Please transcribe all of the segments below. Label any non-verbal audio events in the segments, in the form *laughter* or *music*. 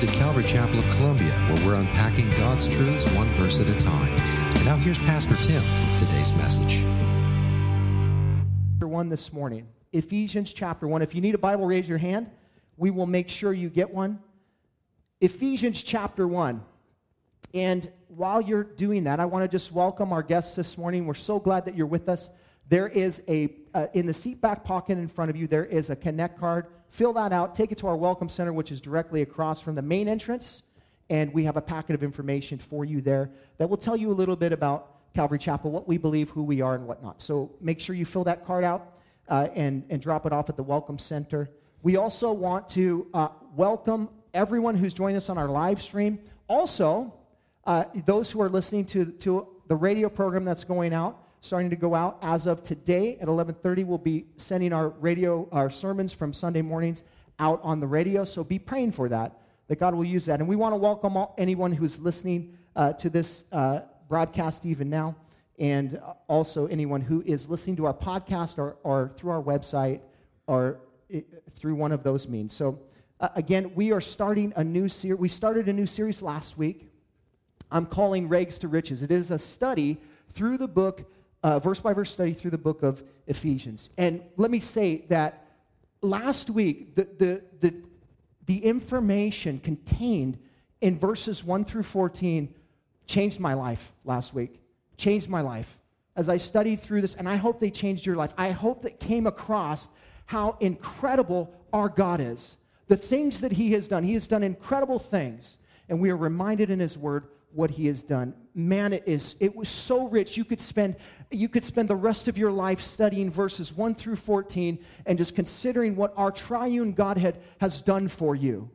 to Calvary Chapel of Columbia, where we're unpacking God's truths one verse at a time. And now here's Pastor Tim with today's message. Chapter 1 this morning. Ephesians chapter 1. If you need a Bible, raise your hand. We will make sure you get one. Ephesians chapter 1. And while you're doing that, I want to just welcome our guests this morning. We're so glad that you're with us. There is a, uh, in the seat back pocket in front of you, there is a Connect card. Fill that out, take it to our Welcome Center, which is directly across from the main entrance. And we have a packet of information for you there that will tell you a little bit about Calvary Chapel, what we believe, who we are, and whatnot. So make sure you fill that card out uh, and, and drop it off at the Welcome Center. We also want to uh, welcome everyone who's joined us on our live stream. Also, uh, those who are listening to, to the radio program that's going out, starting to go out as of today at 11:30. We'll be sending our radio, our sermons from Sunday mornings out on the radio. So be praying for that, that God will use that. And we want to welcome all, anyone who's listening uh, to this uh, broadcast even now, and also anyone who is listening to our podcast or, or through our website or through one of those means. So uh, again, we are starting a new series. We started a new series last week. I'm calling Rags to Riches. It is a study through the book uh, verse by verse study through the book of Ephesians. And let me say that last week, the, the, the, the information contained in verses 1 through 14 changed my life last week. Changed my life. As I studied through this, and I hope they changed your life. I hope that came across how incredible our God is. The things that He has done. He has done incredible things. And we are reminded in His Word what he has done. Man, it is it was so rich. You could spend you could spend the rest of your life studying verses 1 through 14 and just considering what our triune Godhead has done for you.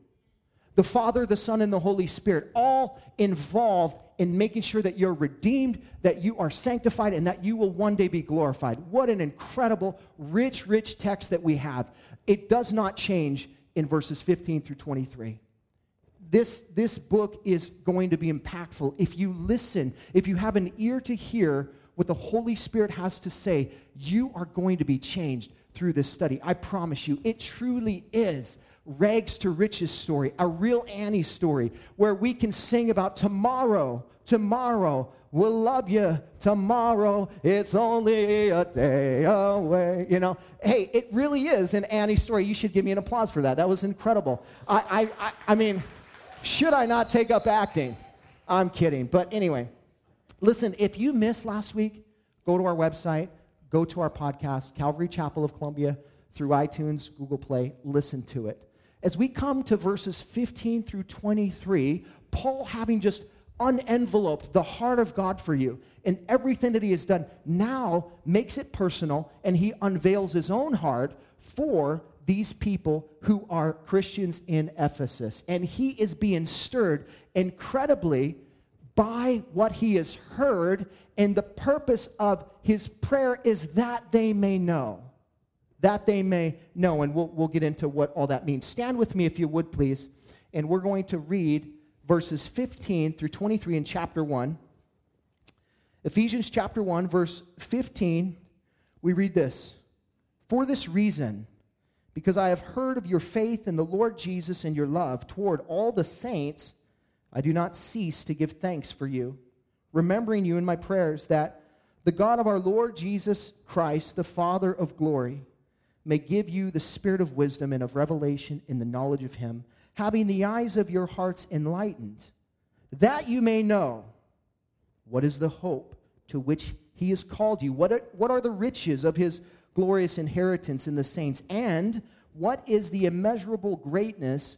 The Father, the Son, and the Holy Spirit, all involved in making sure that you're redeemed, that you are sanctified, and that you will one day be glorified. What an incredible, rich, rich text that we have. It does not change in verses 15 through 23 this, this book is going to be impactful. If you listen, if you have an ear to hear what the Holy Spirit has to say, you are going to be changed through this study. I promise you, it truly is rags to riches story, a real Annie story, where we can sing about tomorrow, tomorrow, we'll love you tomorrow, it's only a day away. You know, hey, it really is an Annie story. You should give me an applause for that. That was incredible. I, I, I, I mean, should I not take up acting? I'm kidding. But anyway, listen, if you missed last week, go to our website, go to our podcast, Calvary Chapel of Columbia, through iTunes, Google Play, listen to it. As we come to verses 15 through 23, Paul, having just unenveloped the heart of God for you and everything that he has done, now makes it personal and he unveils his own heart for these people who are Christians in Ephesus. And he is being stirred incredibly by what he has heard, and the purpose of his prayer is that they may know. That they may know. And we'll, we'll get into what all that means. Stand with me if you would, please. And we're going to read verses 15 through 23 in chapter 1. Ephesians chapter 1, verse 15, we read this For this reason, because I have heard of your faith in the Lord Jesus and your love toward all the saints, I do not cease to give thanks for you, remembering you in my prayers that the God of our Lord Jesus Christ, the Father of glory, may give you the spirit of wisdom and of revelation in the knowledge of him, having the eyes of your hearts enlightened, that you may know what is the hope to which he has called you, what are, what are the riches of his glorious inheritance in the saints? And what is the immeasurable greatness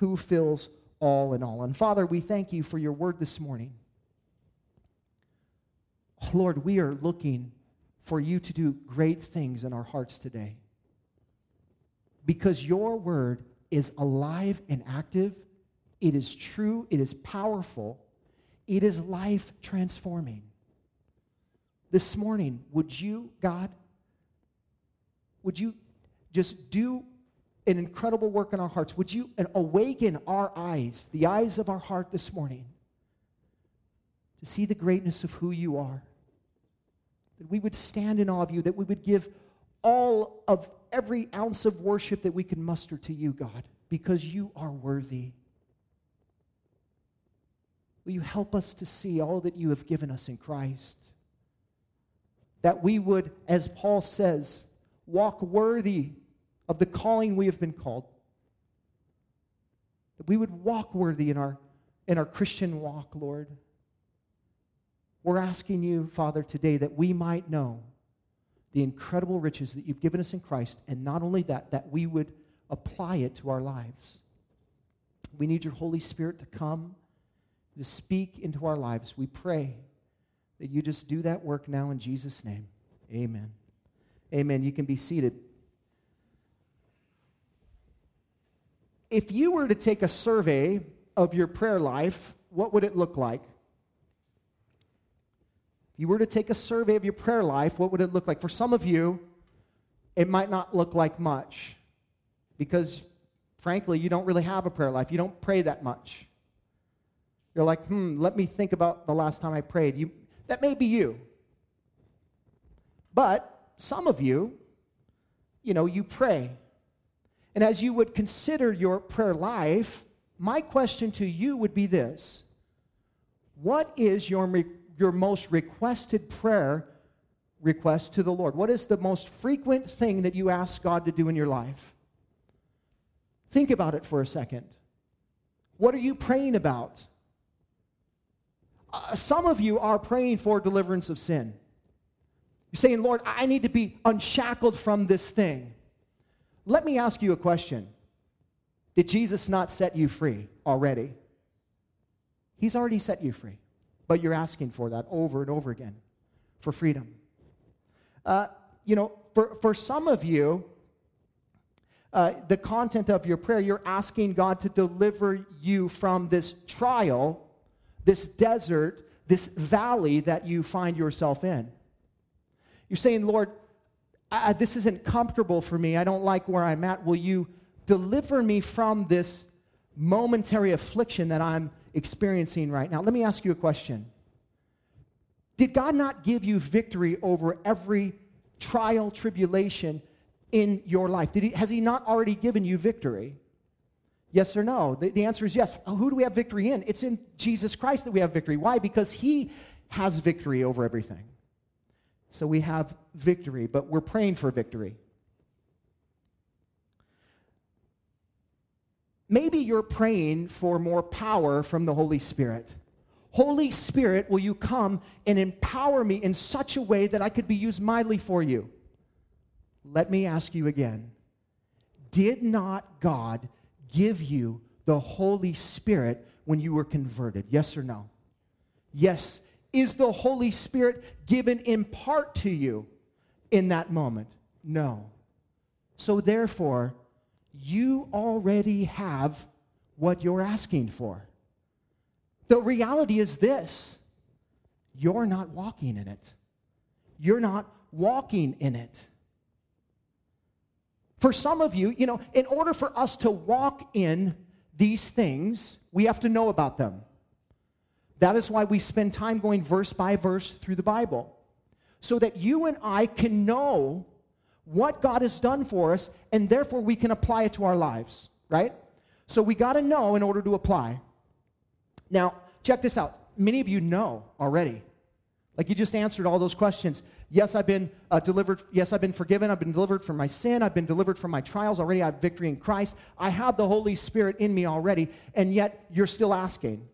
who fills all in all. And Father, we thank you for your word this morning. Lord, we are looking for you to do great things in our hearts today. Because your word is alive and active It is true, it is powerful, it is life transforming. This morning, would you, God, would you just do an incredible work in our hearts? Would you awaken our eyes, the eyes of our heart this morning, to see the greatness of who you are? That we would stand in awe of you, that we would give all of every ounce of worship that we can muster to you, God, because you are worthy. Will you help us to see all that you have given us in Christ? That we would, as Paul says, walk worthy of the calling we have been called. That we would walk worthy in our, in our Christian walk, Lord. We're asking you, Father, today that we might know the incredible riches that you've given us in Christ, and not only that, that we would apply it to our lives. We need your Holy Spirit to come, to speak into our lives. We pray that you just do that work now in Jesus' name. Amen. Amen. You can be seated. If you were to take a survey of your prayer life, what would it look like? If you were to take a survey of your prayer life, what would it look like? For some of you, it might not look like much because, frankly, you don't really have a prayer life. You don't pray that much. You're like, hmm, let me think about the last time I prayed. You, that may be you. But some of you, you know, you pray. And as you would consider your prayer life, my question to you would be this What is your, your most requested prayer request to the Lord? What is the most frequent thing that you ask God to do in your life? Think about it for a second. What are you praying about? Uh, some of you are praying for deliverance of sin. You're saying, Lord, I need to be unshackled from this thing. Let me ask you a question Did Jesus not set you free already? He's already set you free, but you're asking for that over and over again for freedom. Uh, you know, for, for some of you, uh, the content of your prayer, you're asking God to deliver you from this trial, this desert, this valley that you find yourself in. You're saying, Lord, I, this isn't comfortable for me. I don't like where I'm at. Will you deliver me from this momentary affliction that I'm experiencing right now? Let me ask you a question. Did God not give you victory over every trial, tribulation in your life? He, has He not already given you victory? Yes or no? The, the answer is yes. Who do we have victory in? It's in Jesus Christ that we have victory. Why? Because He has victory over everything. So we have victory, but we're praying for victory. Maybe you're praying for more power from the Holy Spirit. Holy Spirit, will you come and empower me in such a way that I could be used mightily for you? Let me ask you again Did not God give you the Holy Spirit when you were converted? Yes or no? Yes, is the Holy Spirit given in part to you in that moment? No. So, therefore, you already have what you're asking for. The reality is this you're not walking in it. You're not walking in it. For some of you, you know, in order for us to walk in these things, we have to know about them. That is why we spend time going verse by verse through the Bible, so that you and I can know what God has done for us, and therefore we can apply it to our lives, right? So we got to know in order to apply. Now, check this out. Many of you know already. Like you just answered all those questions. Yes, I've been uh, delivered. Yes, I've been forgiven. I've been delivered from my sin. I've been delivered from my trials already. I have victory in Christ. I have the Holy Spirit in me already. And yet, you're still asking.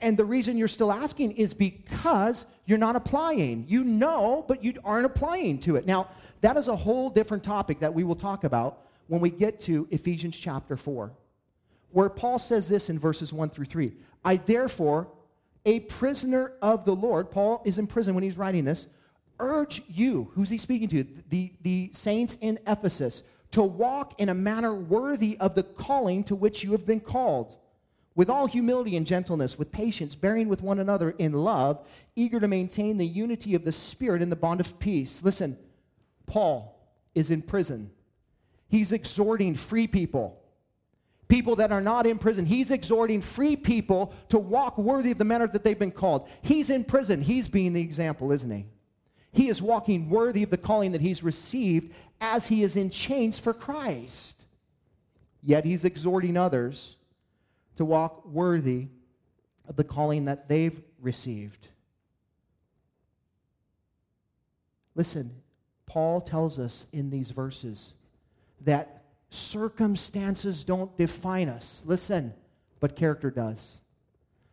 And the reason you're still asking is because you're not applying. You know, but you aren't applying to it. Now, that is a whole different topic that we will talk about when we get to Ephesians chapter 4, where Paul says this in verses 1 through 3 I therefore, a prisoner of the Lord, Paul is in prison when he's writing this, urge you, who's he speaking to? The, the saints in Ephesus, to walk in a manner worthy of the calling to which you have been called with all humility and gentleness, with patience, bearing with one another in love, eager to maintain the unity of the Spirit in the bond of peace. Listen, Paul is in prison. He's exhorting free people, people that are not in prison. He's exhorting free people to walk worthy of the manner that they've been called. He's in prison. He's being the example, isn't he? He is walking worthy of the calling that he's received as he is in chains for Christ. Yet he's exhorting others to walk worthy of the calling that they've received. Listen, Paul tells us in these verses that circumstances don't define us. Listen, but character does.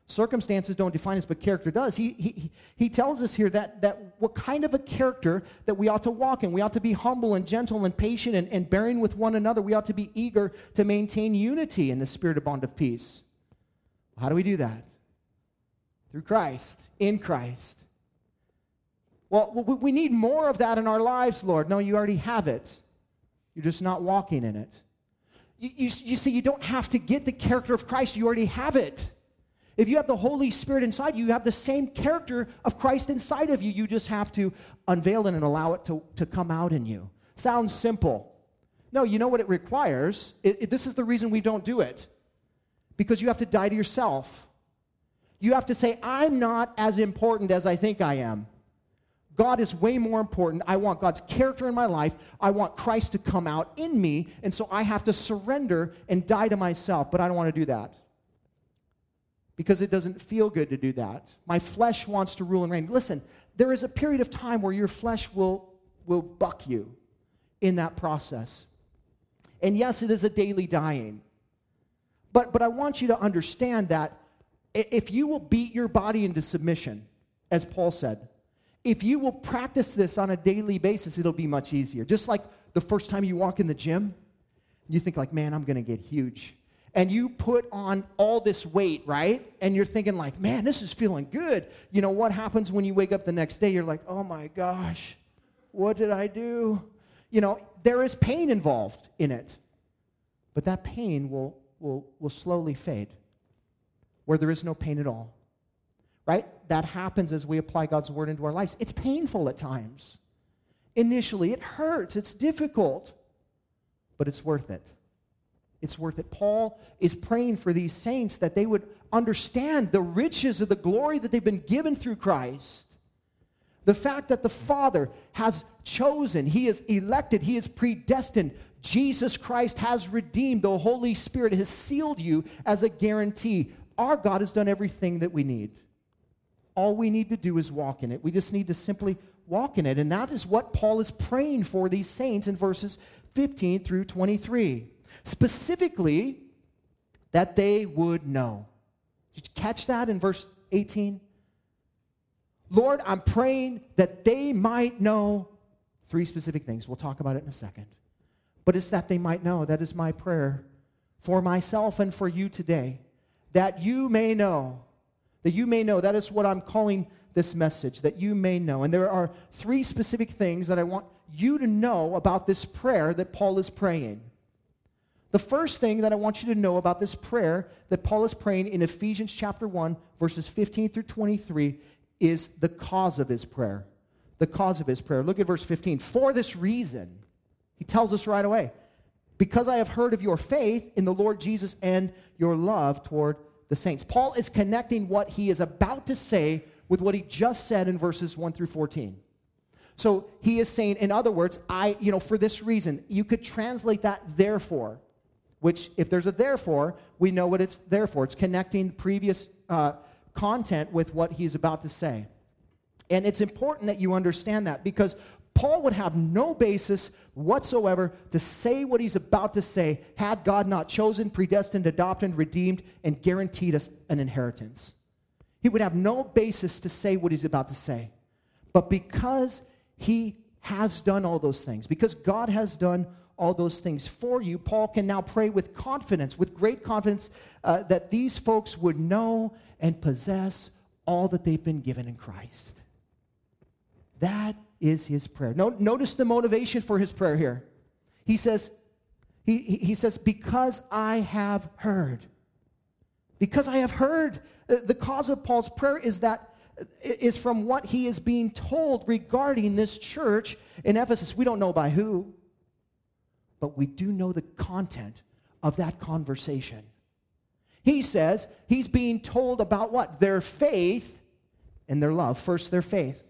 Circumstances don't define us, but character does. He, he, he tells us here that, that what kind of a character that we ought to walk in. We ought to be humble and gentle and patient and, and bearing with one another. We ought to be eager to maintain unity in the spirit of bond of peace. How do we do that? Through Christ, in Christ. Well, we need more of that in our lives, Lord. No, you already have it. You're just not walking in it. You, you, you see, you don't have to get the character of Christ, you already have it. If you have the Holy Spirit inside you, you have the same character of Christ inside of you. You just have to unveil it and allow it to, to come out in you. Sounds simple. No, you know what it requires? It, it, this is the reason we don't do it. Because you have to die to yourself. You have to say, I'm not as important as I think I am. God is way more important. I want God's character in my life. I want Christ to come out in me. And so I have to surrender and die to myself. But I don't want to do that because it doesn't feel good to do that. My flesh wants to rule and reign. Listen, there is a period of time where your flesh will, will buck you in that process. And yes, it is a daily dying. But, but I want you to understand that if you will beat your body into submission, as Paul said, if you will practice this on a daily basis, it'll be much easier. Just like the first time you walk in the gym, you think like, man, I'm going to get huge and you put on all this weight, right? And you're thinking, like, man, this is feeling good. You know, what happens when you wake up the next day? You're like, oh my gosh, what did I do? You know, there is pain involved in it. But that pain will, will, will slowly fade where there is no pain at all. Right? That happens as we apply God's word into our lives. It's painful at times. Initially, it hurts, it's difficult, but it's worth it. It's worth it. Paul is praying for these saints that they would understand the riches of the glory that they've been given through Christ. The fact that the Father has chosen, He is elected, He is predestined. Jesus Christ has redeemed. The Holy Spirit has sealed you as a guarantee. Our God has done everything that we need. All we need to do is walk in it. We just need to simply walk in it. And that is what Paul is praying for these saints in verses 15 through 23. Specifically, that they would know. Did you catch that in verse 18? Lord, I'm praying that they might know three specific things. We'll talk about it in a second. But it's that they might know. That is my prayer for myself and for you today. That you may know. That you may know. That is what I'm calling this message, that you may know. And there are three specific things that I want you to know about this prayer that Paul is praying. The first thing that I want you to know about this prayer that Paul is praying in Ephesians chapter 1, verses 15 through 23, is the cause of his prayer. The cause of his prayer. Look at verse 15. For this reason, he tells us right away, because I have heard of your faith in the Lord Jesus and your love toward the saints. Paul is connecting what he is about to say with what he just said in verses 1 through 14. So he is saying, in other words, I, you know, for this reason, you could translate that therefore which, if there's a therefore, we know what it's there for. It's connecting previous uh, content with what he's about to say. And it's important that you understand that because Paul would have no basis whatsoever to say what he's about to say had God not chosen, predestined, adopted, redeemed, and guaranteed us an inheritance. He would have no basis to say what he's about to say. But because he has done all those things, because God has done all those things for you, Paul can now pray with confidence, with great confidence, uh, that these folks would know and possess all that they've been given in Christ. That is his prayer. No, notice the motivation for his prayer here. He says, he, he says, because I have heard. Because I have heard. The cause of Paul's prayer is that is from what he is being told regarding this church in Ephesus. We don't know by who, but we do know the content of that conversation. He says he's being told about what? Their faith and their love. First, their faith.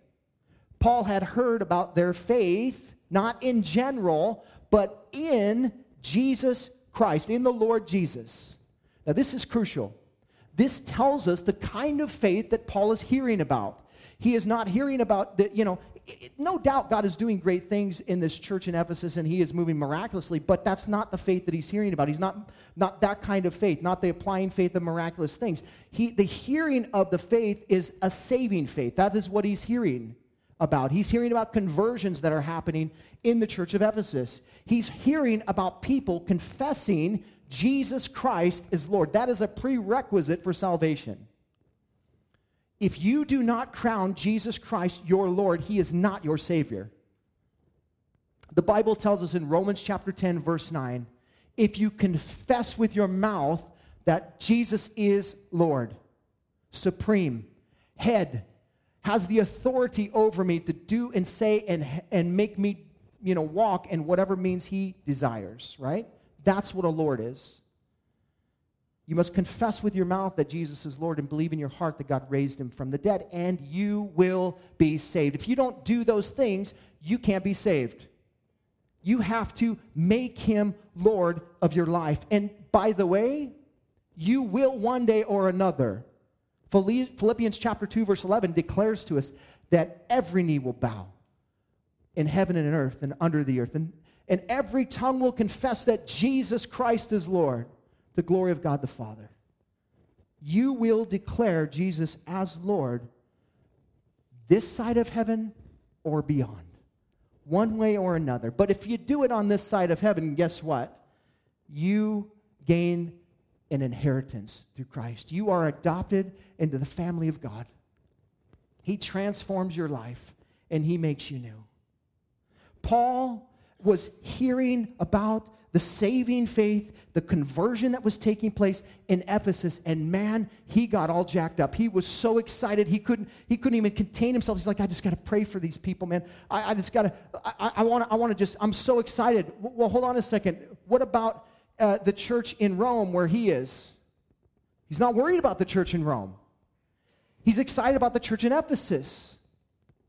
Paul had heard about their faith, not in general, but in Jesus Christ, in the Lord Jesus. Now, this is crucial. This tells us the kind of faith that Paul is hearing about. He is not hearing about that, you know, no doubt God is doing great things in this church in Ephesus and he is moving miraculously, but that's not the faith that he's hearing about. He's not, not that kind of faith, not the applying faith of miraculous things. He, the hearing of the faith is a saving faith. That is what he's hearing about. He's hearing about conversions that are happening in the church of Ephesus. He's hearing about people confessing Jesus Christ is Lord. That is a prerequisite for salvation. If you do not crown Jesus Christ your Lord, he is not your Savior. The Bible tells us in Romans chapter 10, verse 9 if you confess with your mouth that Jesus is Lord, supreme, head, has the authority over me to do and say and, and make me, you know, walk in whatever means he desires, right? That's what a Lord is. You must confess with your mouth that Jesus is Lord and believe in your heart that God raised him from the dead, and you will be saved. If you don't do those things, you can't be saved. You have to make him Lord of your life. And by the way, you will one day or another. Philippians chapter 2, verse 11 declares to us that every knee will bow in heaven and in earth and under the earth, and, and every tongue will confess that Jesus Christ is Lord the glory of God the Father. You will declare Jesus as Lord this side of heaven or beyond, one way or another. But if you do it on this side of heaven, guess what? You gain an inheritance through Christ. You are adopted into the family of God. He transforms your life and he makes you new. Paul was hearing about the saving faith, the conversion that was taking place in Ephesus. And man, he got all jacked up. He was so excited he couldn't he couldn't even contain himself. He's like, I just got to pray for these people, man. I, I just got to. I want to. I want to just. I'm so excited. Well, hold on a second. What about uh, the church in Rome where he is? He's not worried about the church in Rome. He's excited about the church in Ephesus.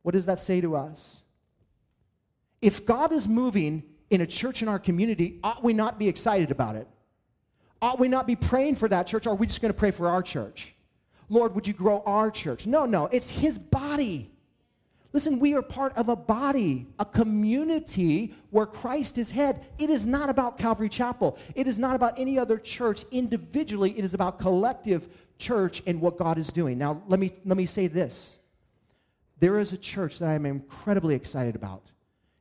What does that say to us? If God is moving in a church in our community, ought we not be excited about it? Ought we not be praying for that church? Or are we just going to pray for our church? Lord, would you grow our church? No, no, it's His body. Listen, we are part of a body, a community where Christ is head. It is not about Calvary Chapel. It is not about any other church individually. It is about collective church and what God is doing. Now, let me, let me say this. There is a church that I am incredibly excited about.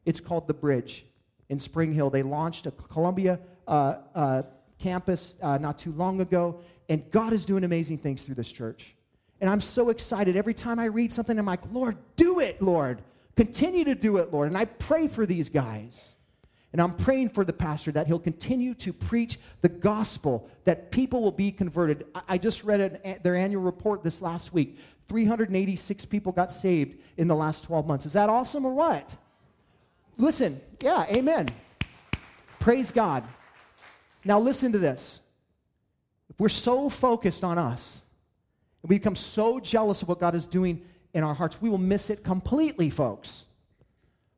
It's called The Bridge in Spring Hill. They launched a Columbia uh, uh, campus uh, not too long ago, and God is doing amazing things through this church. And I'm so excited. Every time I read something, I'm like, Lord, do it, Lord. Continue to do it, Lord. And I pray for these guys. And I'm praying for the pastor that he'll continue to preach the gospel, that people will be converted. I just read an, their annual report this last week. 386 people got saved in the last 12 months. Is that awesome or what? Listen, yeah, amen. Praise God. Now, listen to this. If we're so focused on us, and we become so jealous of what God is doing in our hearts, we will miss it completely, folks.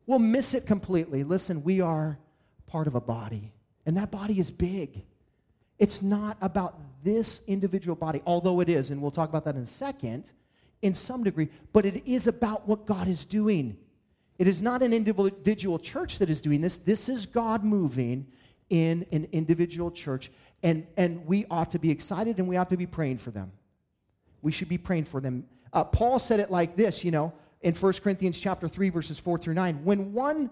We'll miss it completely. Listen, we are part of a body, and that body is big. It's not about this individual body, although it is, and we'll talk about that in a second, in some degree, but it is about what God is doing. It is not an individual church that is doing this. This is God moving in an individual church. And, and we ought to be excited and we ought to be praying for them. We should be praying for them. Uh, Paul said it like this, you know, in 1 Corinthians chapter 3, verses 4 through 9. When one,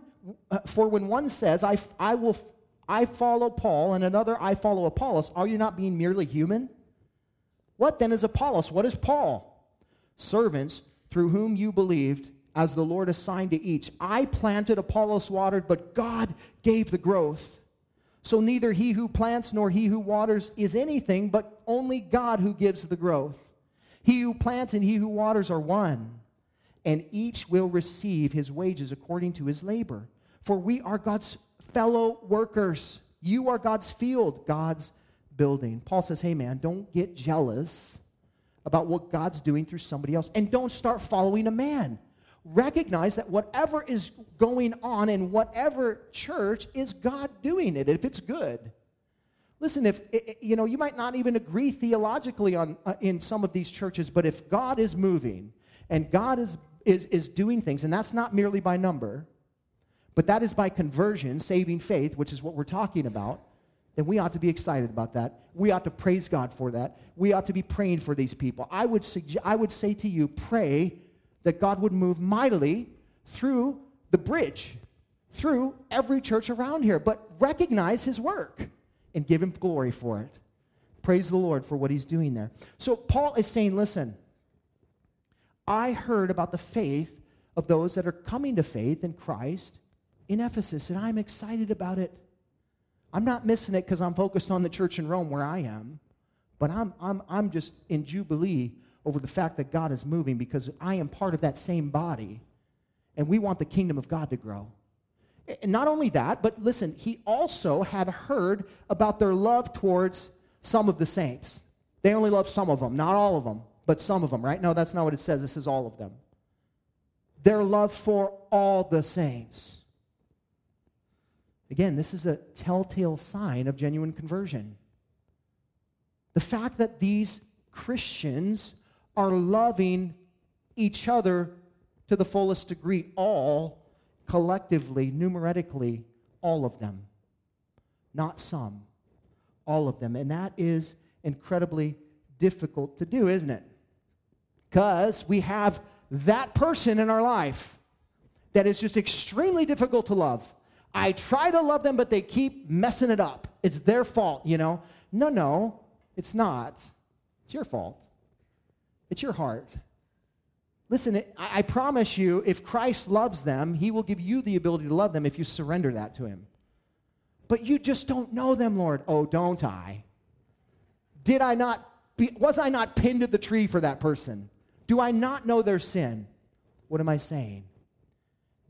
uh, for when one says, I, I, will, I follow Paul, and another, I follow Apollos, are you not being merely human? What then is Apollos? What is Paul? Servants through whom you believed as the Lord assigned to each. I planted, Apollos watered, but God gave the growth. So neither he who plants nor he who waters is anything, but only God who gives the growth. He who plants and he who waters are one, and each will receive his wages according to his labor. For we are God's fellow workers. You are God's field, God's building. Paul says, hey man, don't get jealous about what God's doing through somebody else, and don't start following a man recognize that whatever is going on in whatever church is God doing it if it's good. Listen, if you know, you might not even agree theologically on uh, in some of these churches, but if God is moving and God is is is doing things, and that's not merely by number, but that is by conversion, saving faith, which is what we're talking about, then we ought to be excited about that. We ought to praise God for that. We ought to be praying for these people. I would suggest, I would say to you, pray that God would move mightily through the bridge, through every church around here, but recognize his work and give him glory for it. Praise the Lord for what he's doing there. So Paul is saying, listen, I heard about the faith of those that are coming to faith in Christ in Ephesus, and I'm excited about it. I'm not missing it because I'm focused on the church in Rome where I am, but I'm, I'm, I'm just in Jubilee over the fact that God is moving because I am part of that same body and we want the kingdom of God to grow. And not only that, but listen, he also had heard about their love towards some of the saints. They only love some of them, not all of them, but some of them, right? No, that's not what it says. It says all of them. Their love for all the saints. Again, this is a telltale sign of genuine conversion. The fact that these Christians are loving each other to the fullest degree, all collectively, numerically, all of them. Not some, all of them. And that is incredibly difficult to do, isn't it? Because we have that person in our life that is just extremely difficult to love. I try to love them, but they keep messing it up. It's their fault, you know? No, no, it's not. It's your fault. It's your heart. Listen, I, promise you, if Christ loves them, he will give you the ability to love them if you surrender that to him. But you just don't know them, Lord. Oh, don't I? Did I not, be, was I not pinned to the tree for that person? Do I not know their sin? What am I saying?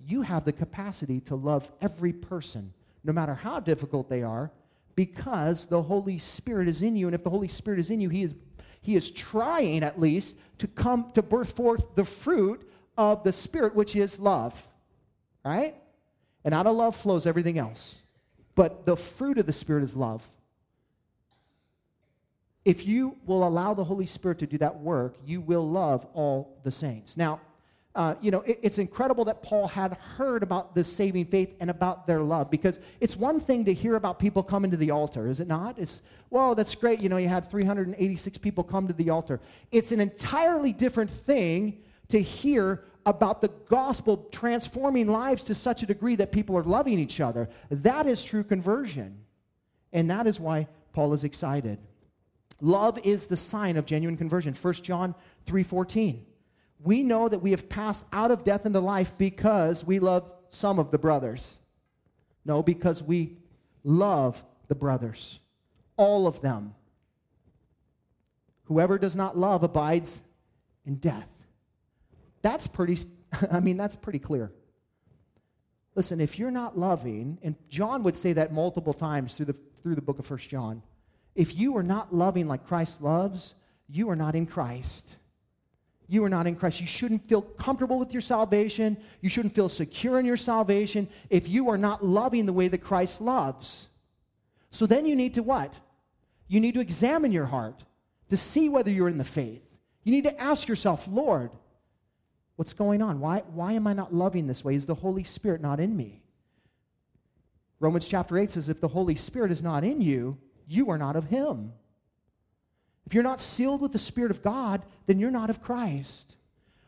You have the capacity to love every person, no matter how difficult they are, because the Holy Spirit is in you. And if the Holy Spirit is in you, He is he is trying at least to come to birth forth the fruit of the Spirit, which is love. Right? And out of love flows everything else. But the fruit of the Spirit is love. If you will allow the Holy Spirit to do that work, you will love all the saints. Now, uh, you know, it, it's incredible that Paul had heard about this saving faith and about their love because it's one thing to hear about people coming to the altar, is it not? It's, well, that's great. You know, you had 386 people come to the altar. It's an entirely different thing to hear about the gospel transforming lives to such a degree that people are loving each other. That is true conversion. And that is why Paul is excited. Love is the sign of genuine conversion. 1 John 3:14 we know that we have passed out of death into life because we love some of the brothers. No, because we love the brothers, all of them. Whoever does not love abides in death. That's pretty, *laughs* I mean, that's pretty clear. Listen, if you're not loving, and John would say that multiple times through the, through the book of First John, if you are not loving like Christ loves, you are not in Christ you are not in Christ. You shouldn't feel comfortable with your salvation. You shouldn't feel secure in your salvation if you are not loving the way that Christ loves. So then you need to what? You need to examine your heart to see whether you're in the faith. You need to ask yourself, Lord, what's going on? Why, why am I not loving this way? Is the Holy Spirit not in me? Romans chapter 8 says, if the Holy Spirit is not in you, you are not of Him. If you're not sealed with the Spirit of God, then you're not of Christ.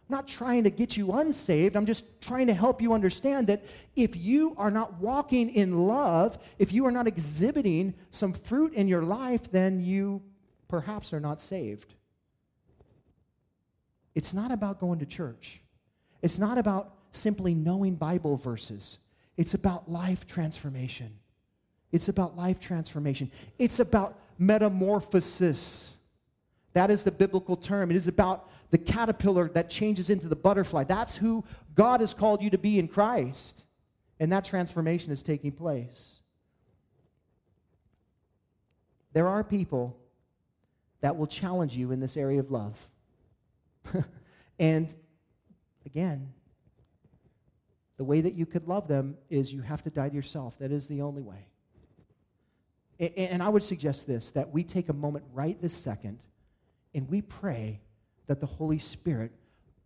I'm not trying to get you unsaved. I'm just trying to help you understand that if you are not walking in love, if you are not exhibiting some fruit in your life, then you perhaps are not saved. It's not about going to church. It's not about simply knowing Bible verses. It's about life transformation. It's about life transformation. It's about metamorphosis. That is the biblical term. It is about the caterpillar that changes into the butterfly. That's who God has called you to be in Christ. And that transformation is taking place. There are people that will challenge you in this area of love. *laughs* and again, the way that you could love them is you have to die to yourself. That is the only way. And I would suggest this that we take a moment right this second and we pray that the Holy Spirit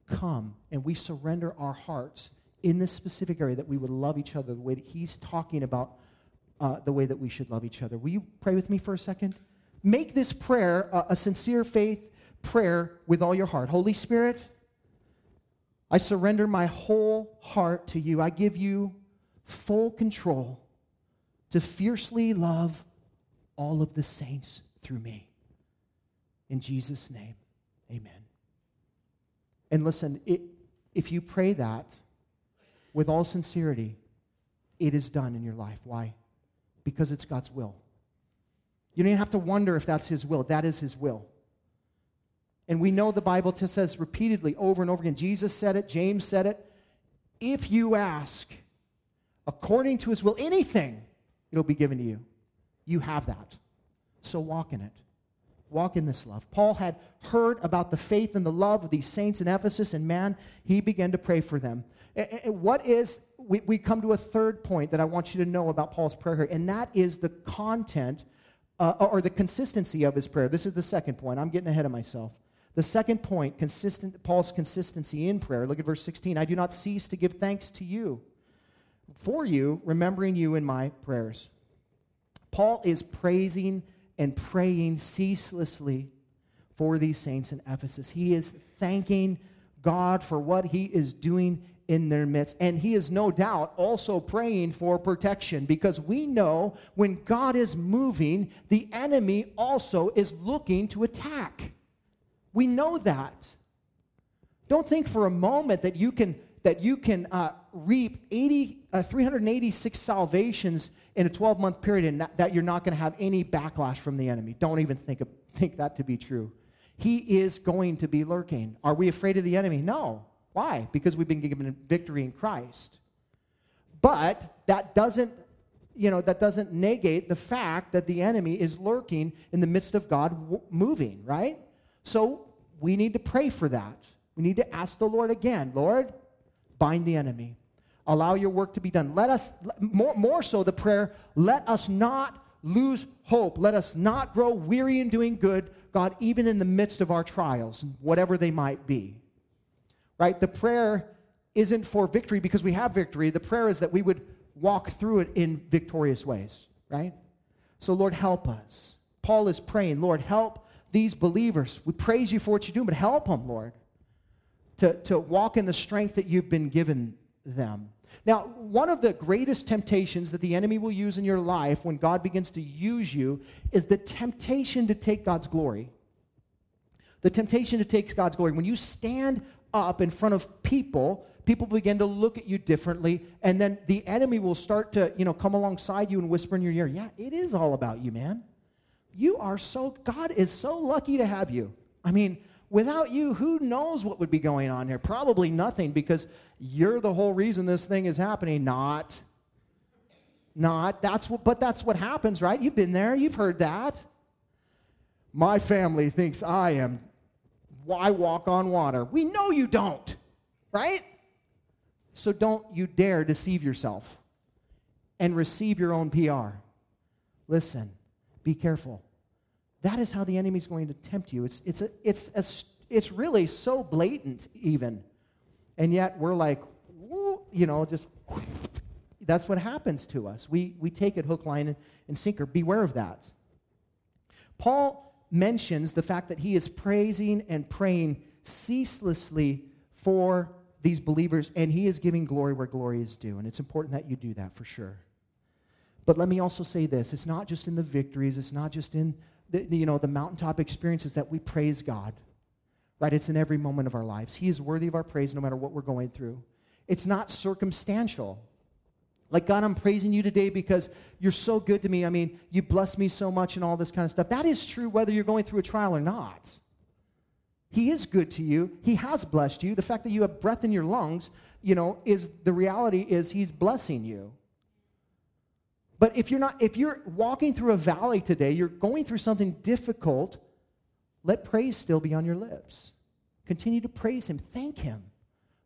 come and we surrender our hearts in this specific area that we would love each other the way that He's talking about uh, the way that we should love each other. Will you pray with me for a second? Make this prayer a, a sincere faith prayer with all your heart. Holy Spirit, I surrender my whole heart to you. I give you full control to fiercely love all of the saints through me. In Jesus' name, amen. And listen, it, if you pray that with all sincerity, it is done in your life. Why? Because it's God's will. You don't have to wonder if that's His will. That is His will. And we know the Bible says repeatedly over and over again. Jesus said it, James said it. If you ask according to His will anything, it'll be given to you. You have that. So walk in it. Walk in this love. Paul had heard about the faith and the love of these saints in Ephesus, and man, he began to pray for them. And what is, we, we come to a third point that I want you to know about Paul's prayer here, and that is the content uh, or the consistency of his prayer. This is the second point. I'm getting ahead of myself. The second point, consistent, Paul's consistency in prayer. Look at verse 16. I do not cease to give thanks to you for you, remembering you in my prayers. Paul is praising and praying ceaselessly for these saints in Ephesus. He is thanking God for what he is doing in their midst. And he is no doubt also praying for protection because we know when God is moving, the enemy also is looking to attack. We know that. Don't think for a moment that you can that you can uh, reap 80, uh, 386 salvations in a 12 month period and that, that you're not going to have any backlash from the enemy. Don't even think, of, *laughs* think that to be true. He is going to be lurking. Are we afraid of the enemy? No. Why? Because we've been given victory in Christ. But that doesn't, you know, that doesn't negate the fact that the enemy is lurking in the midst of God w- moving, right? So we need to pray for that. We need to ask the Lord again, Lord, bind the enemy. Allow your work to be done. Let us, more, more so, the prayer, let us not lose hope. Let us not grow weary in doing good, God, even in the midst of our trials, whatever they might be. Right? The prayer isn't for victory because we have victory. The prayer is that we would walk through it in victorious ways, right? So, Lord, help us. Paul is praying, Lord, help these believers. We praise you for what you do, but help them, Lord, to, to walk in the strength that you've been given them. Now, one of the greatest temptations that the enemy will use in your life when God begins to use you is the temptation to take God's glory. The temptation to take God's glory. When you stand up in front of people, people begin to look at you differently, and then the enemy will start to, you know, come alongside you and whisper in your ear, Yeah, it is all about you, man. You are so, God is so lucky to have you. I mean, Without you, who knows what would be going on here? Probably nothing because you're the whole reason this thing is happening. Not. Not. That's what, but that's what happens, right? You've been there, you've heard that. My family thinks I am, I walk on water. We know you don't, right? So don't you dare deceive yourself and receive your own PR. Listen, be careful. That is how the enemy's going to tempt you. It's, it's, a, it's, a, it's really so blatant, even. And yet we're like, you know, just that's what happens to us. We, we take it hook, line, and sinker. Beware of that. Paul mentions the fact that he is praising and praying ceaselessly for these believers, and he is giving glory where glory is due. And it's important that you do that for sure. But let me also say this it's not just in the victories, it's not just in the, you know, the mountaintop experiences that we praise God. Right? It's in every moment of our lives. He is worthy of our praise no matter what we're going through. It's not circumstantial. Like, God, I'm praising you today because you're so good to me. I mean, you bless me so much and all this kind of stuff. That is true whether you're going through a trial or not. He is good to you. He has blessed you. The fact that you have breath in your lungs, you know, is the reality is he's blessing you. But if you're not if you're walking through a valley today, you're going through something difficult, let praise still be on your lips. Continue to praise him. Thank him.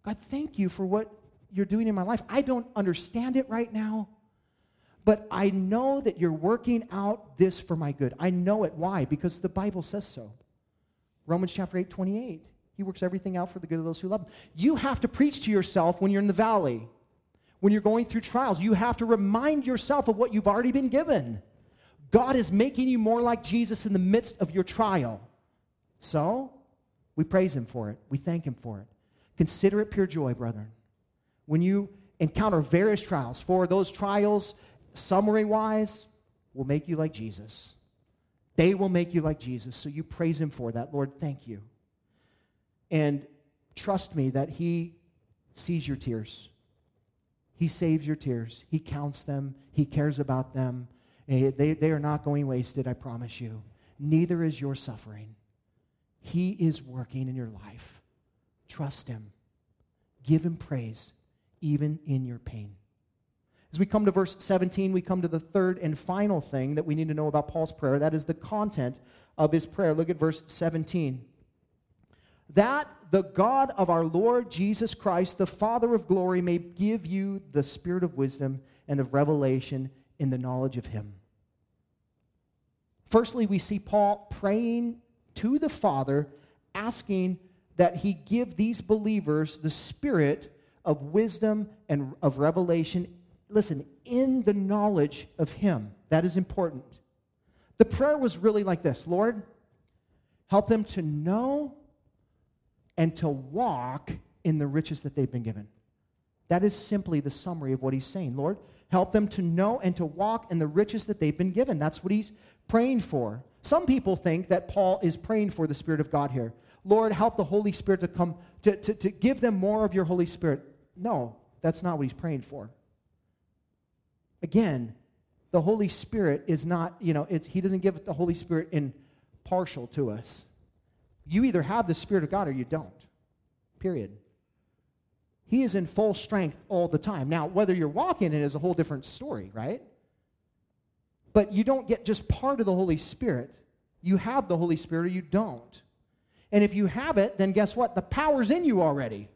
God, thank you for what you're doing in my life. I don't understand it right now, but I know that you're working out this for my good. I know it. Why? Because the Bible says so. Romans chapter 8, 28. He works everything out for the good of those who love him. You have to preach to yourself when you're in the valley, when you're going through trials. You have to remind yourself of what you've already been given. God is making you more like Jesus in the midst of your trial. So, we praise him for it. We thank him for it. Consider it pure joy, brethren when you encounter various trials, for those trials, summary wise, will make you like Jesus. They will make you like Jesus. So you praise Him for that. Lord, thank you. And trust me that He sees your tears. He saves your tears. He counts them. He cares about them. Eh, they, they are not going wasted, I promise you. Neither is your suffering. He is working in your life. Trust Him. Give Him praise even in your pain. As we come to verse 17, we come to the third and final thing that we need to know about Paul's prayer. That is the content of his prayer. Look at verse 17. That the God of our Lord Jesus Christ, the Father of glory, may give you the spirit of wisdom and of revelation in the knowledge of him. Firstly, we see Paul praying to the Father, asking that he give these believers the spirit of wisdom and of revelation. Listen, in the knowledge of Him. That is important. The prayer was really like this Lord, help them to know and to walk in the riches that they've been given. That is simply the summary of what he's saying. Lord, help them to know and to walk in the riches that they've been given. That's what he's praying for. Some people think that Paul is praying for the Spirit of God here. Lord, help the Holy Spirit to come, to, to, to give them more of your Holy Spirit. No, that's not what he's praying for. Again, the Holy Spirit is not, you know, he doesn't give the Holy Spirit in partial to us. You either have the Spirit of God or you don't. Period. He is in full strength all the time. Now, whether you're walking in it is a whole different story, right? But you don't get just part of the Holy Spirit. You have the Holy Spirit or you don't. And if you have it, then guess what? The power's in you already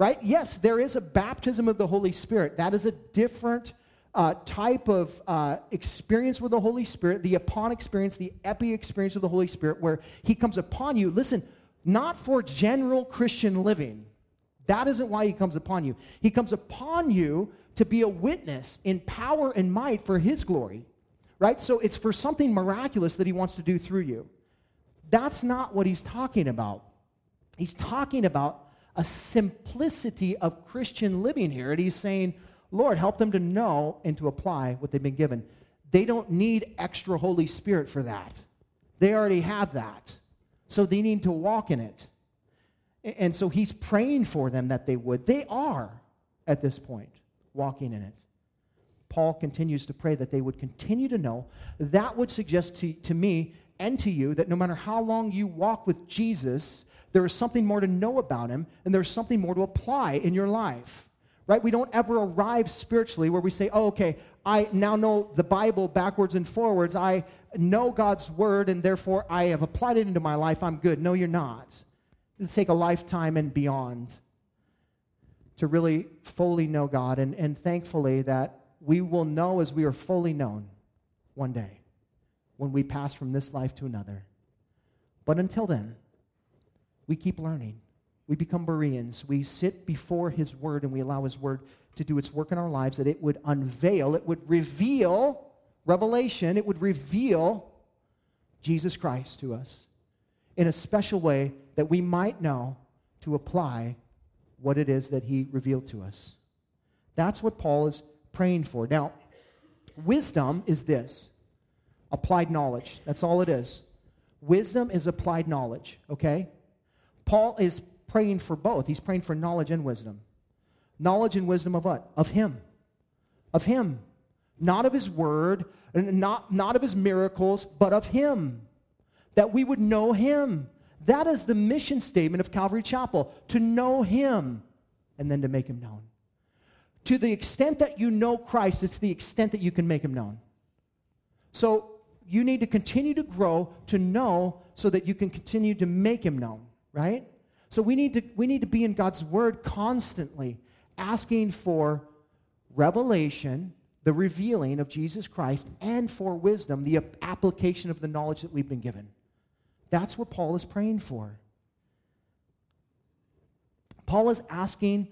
right? Yes, there is a baptism of the Holy Spirit. That is a different uh, type of uh, experience with the Holy Spirit, the upon experience, the epi experience of the Holy Spirit, where He comes upon you. Listen, not for general Christian living. That isn't why He comes upon you. He comes upon you to be a witness in power and might for His glory, right? So it's for something miraculous that He wants to do through you. That's not what He's talking about. He's talking about a simplicity of Christian living here. And he's saying, Lord, help them to know and to apply what they've been given. They don't need extra Holy Spirit for that. They already have that. So they need to walk in it. And so he's praying for them that they would. They are, at this point, walking in it. Paul continues to pray that they would continue to know. That would suggest to, to me and to you that no matter how long you walk with Jesus, there is something more to know about him, and there's something more to apply in your life. Right? We don't ever arrive spiritually where we say, oh, okay, I now know the Bible backwards and forwards. I know God's word, and therefore I have applied it into my life. I'm good. No, you're not. It'll take a lifetime and beyond to really fully know God. And, and thankfully, that we will know as we are fully known one day when we pass from this life to another. But until then, we keep learning. We become Bereans. We sit before His Word and we allow His Word to do its work in our lives, that it would unveil, it would reveal revelation, it would reveal Jesus Christ to us in a special way that we might know to apply what it is that He revealed to us. That's what Paul is praying for. Now, wisdom is this applied knowledge. That's all it is. Wisdom is applied knowledge, okay? Paul is praying for both. He's praying for knowledge and wisdom. Knowledge and wisdom of what? Of Him. of Him, not of His Word, not, not of His miracles, but of Him. That we would know Him. That is the mission statement of Calvary Chapel to know Him and then to make Him known. To the extent that you know Christ, it's the extent that you can make Him known. So you need to continue to grow to know so that you can continue to make Him known, right? So we need to, we need to be in God's Word constantly, asking for revelation, the revealing of Jesus Christ, and for wisdom, the application of the knowledge that we've been given. That's what Paul is praying for. Paul is asking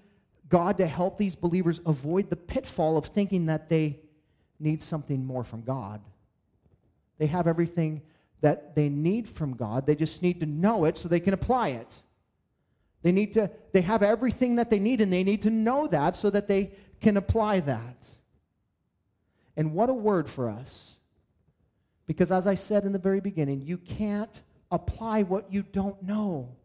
God to help these believers avoid the pitfall of thinking that they need something more from God. They have everything that they need from God. They just need to know it so they can apply it. They need to they have everything that they need and they need to know that so that they can apply that. And what a word for us. Because as I said in the very beginning, you can't apply what you don't know.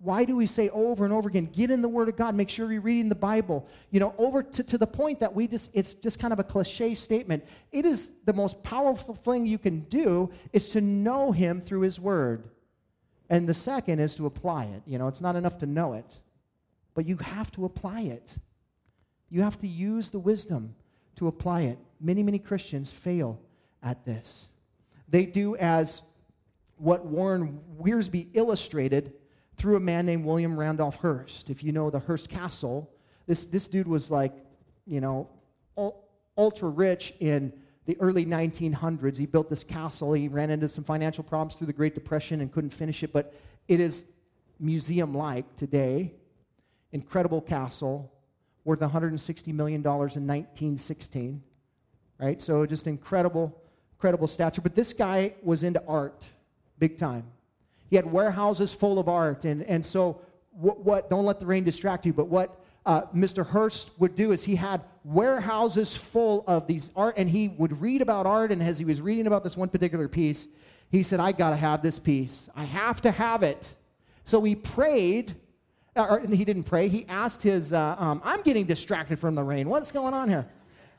Why do we say over and over again, get in the Word of God, make sure you're reading the Bible? You know, over to, to the point that we just, it's just kind of a cliche statement. It is the most powerful thing you can do is to know Him through His Word. And the second is to apply it. You know, it's not enough to know it, but you have to apply it. You have to use the wisdom to apply it. Many, many Christians fail at this. They do as what Warren Wiersbe illustrated through a man named William Randolph Hearst. If you know the Hearst Castle, this, this dude was like, you know, ultra rich in the early 1900s. He built this castle. He ran into some financial problems through the Great Depression and couldn't finish it, but it is museum like today. Incredible castle, worth $160 million in 1916. Right? So just incredible, incredible stature. But this guy was into art big time. He had warehouses full of art. And, and so, what, what don't let the rain distract you, but what uh, Mr. Hearst would do is he had warehouses full of these art, and he would read about art. And as he was reading about this one particular piece, he said, I got to have this piece. I have to have it. So he prayed, uh, or he didn't pray, he asked his, uh, um, I'm getting distracted from the rain. What's going on here?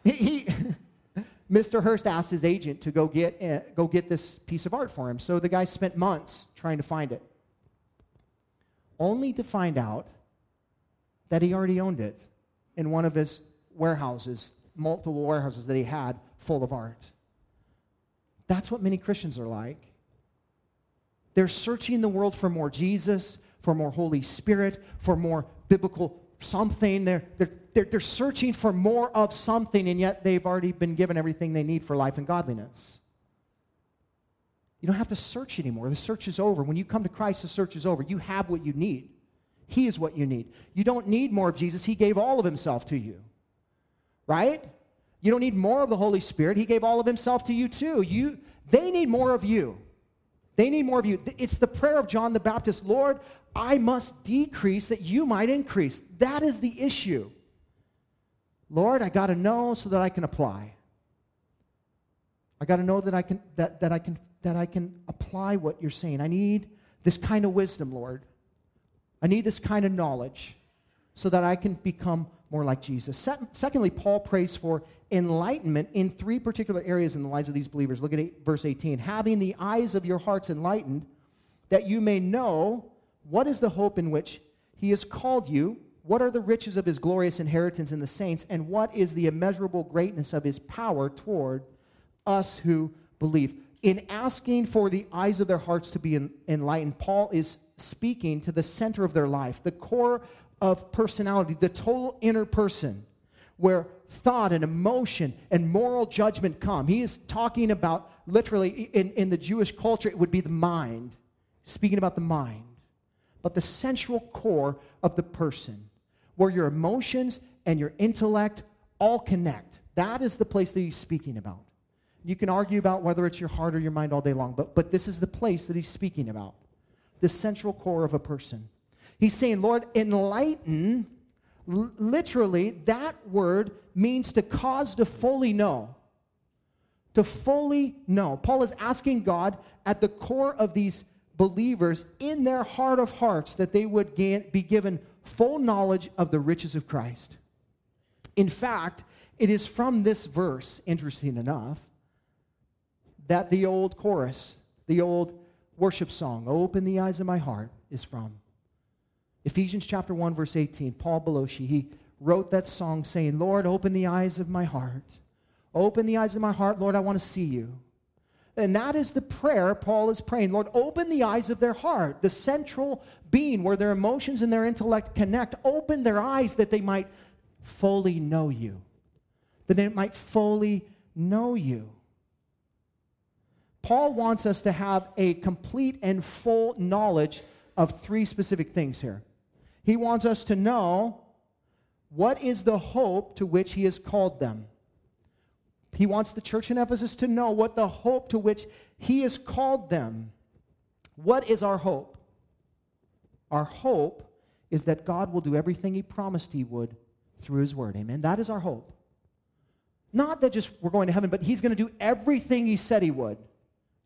He, he *laughs* Mr. Hearst asked his agent to go get, uh, go get this piece of art for him. So the guy spent months trying to find it, only to find out that he already owned it in one of his warehouses, multiple warehouses that he had full of art. That's what many Christians are like. They're searching the world for more Jesus, for more Holy Spirit, for more biblical something. They're, they're, they're, they're searching for more of something, and yet they've already been given everything they need for life and godliness. You don't have to search anymore. The search is over. When you come to Christ, the search is over. You have what you need. He is what you need. You don't need more of Jesus. He gave all of himself to you. Right? You don't need more of the Holy Spirit. He gave all of himself to you too. You they need more of you. They need more of you. It's the prayer of John the Baptist Lord, I must decrease that you might increase. That is the issue. Lord, I got to know so that I can apply. I got to know that I can that, that I can that I can apply what you're saying. I need this kind of wisdom, Lord. I need this kind of knowledge so that I can become more like Jesus. secondly, Paul prays for enlightenment in three particular areas in the lives of these believers. Look at eight, verse 18. Having the eyes of your hearts enlightened, that you may know what is the hope in which he has called you, what are the riches of his glorious inheritance in the saints, and what is the immeasurable greatness of his power toward us who believe. In asking for the eyes of their hearts to be enlightened, Paul is speaking to the center of their life, the core of personality, the total inner person, where thought and emotion and moral judgment come. He is talking about, literally, in, in the Jewish culture, it would be the mind, speaking about the mind, but the central core of the person, where your emotions and your intellect all connect. That is the place that he's speaking about. You can argue about whether it's your heart or your mind all day long, but, but this is the place that he's speaking about the central core of a person. He's saying, Lord, enlighten. Literally, that word means to cause to fully know. To fully know. Paul is asking God at the core of these believers in their heart of hearts that they would gain, be given full knowledge of the riches of Christ. In fact, It is from this verse, interesting enough, that the old chorus, the old worship song, Open the Eyes of My Heart, is from. Ephesians chapter 1, verse 18, Paul Baloche, he wrote that song saying, Lord, open the eyes of my heart. Open the eyes of my heart, Lord, I want to see you. And that is the prayer Paul is praying. Lord, open the eyes of their heart, the central being where their emotions and their intellect connect. Open their eyes that they might fully know you, that they might fully know you. Paul wants us to have a complete and full knowledge of three specific things here. He wants us to know what is the hope to which he has called them. He wants the church in Ephesus to know what the hope to which he has called them. What is our hope? Our hope is that God will do everything he promised he would through his word. Amen. That is our hope. Not that just we're going to heaven, but he's going to do everything he said he would.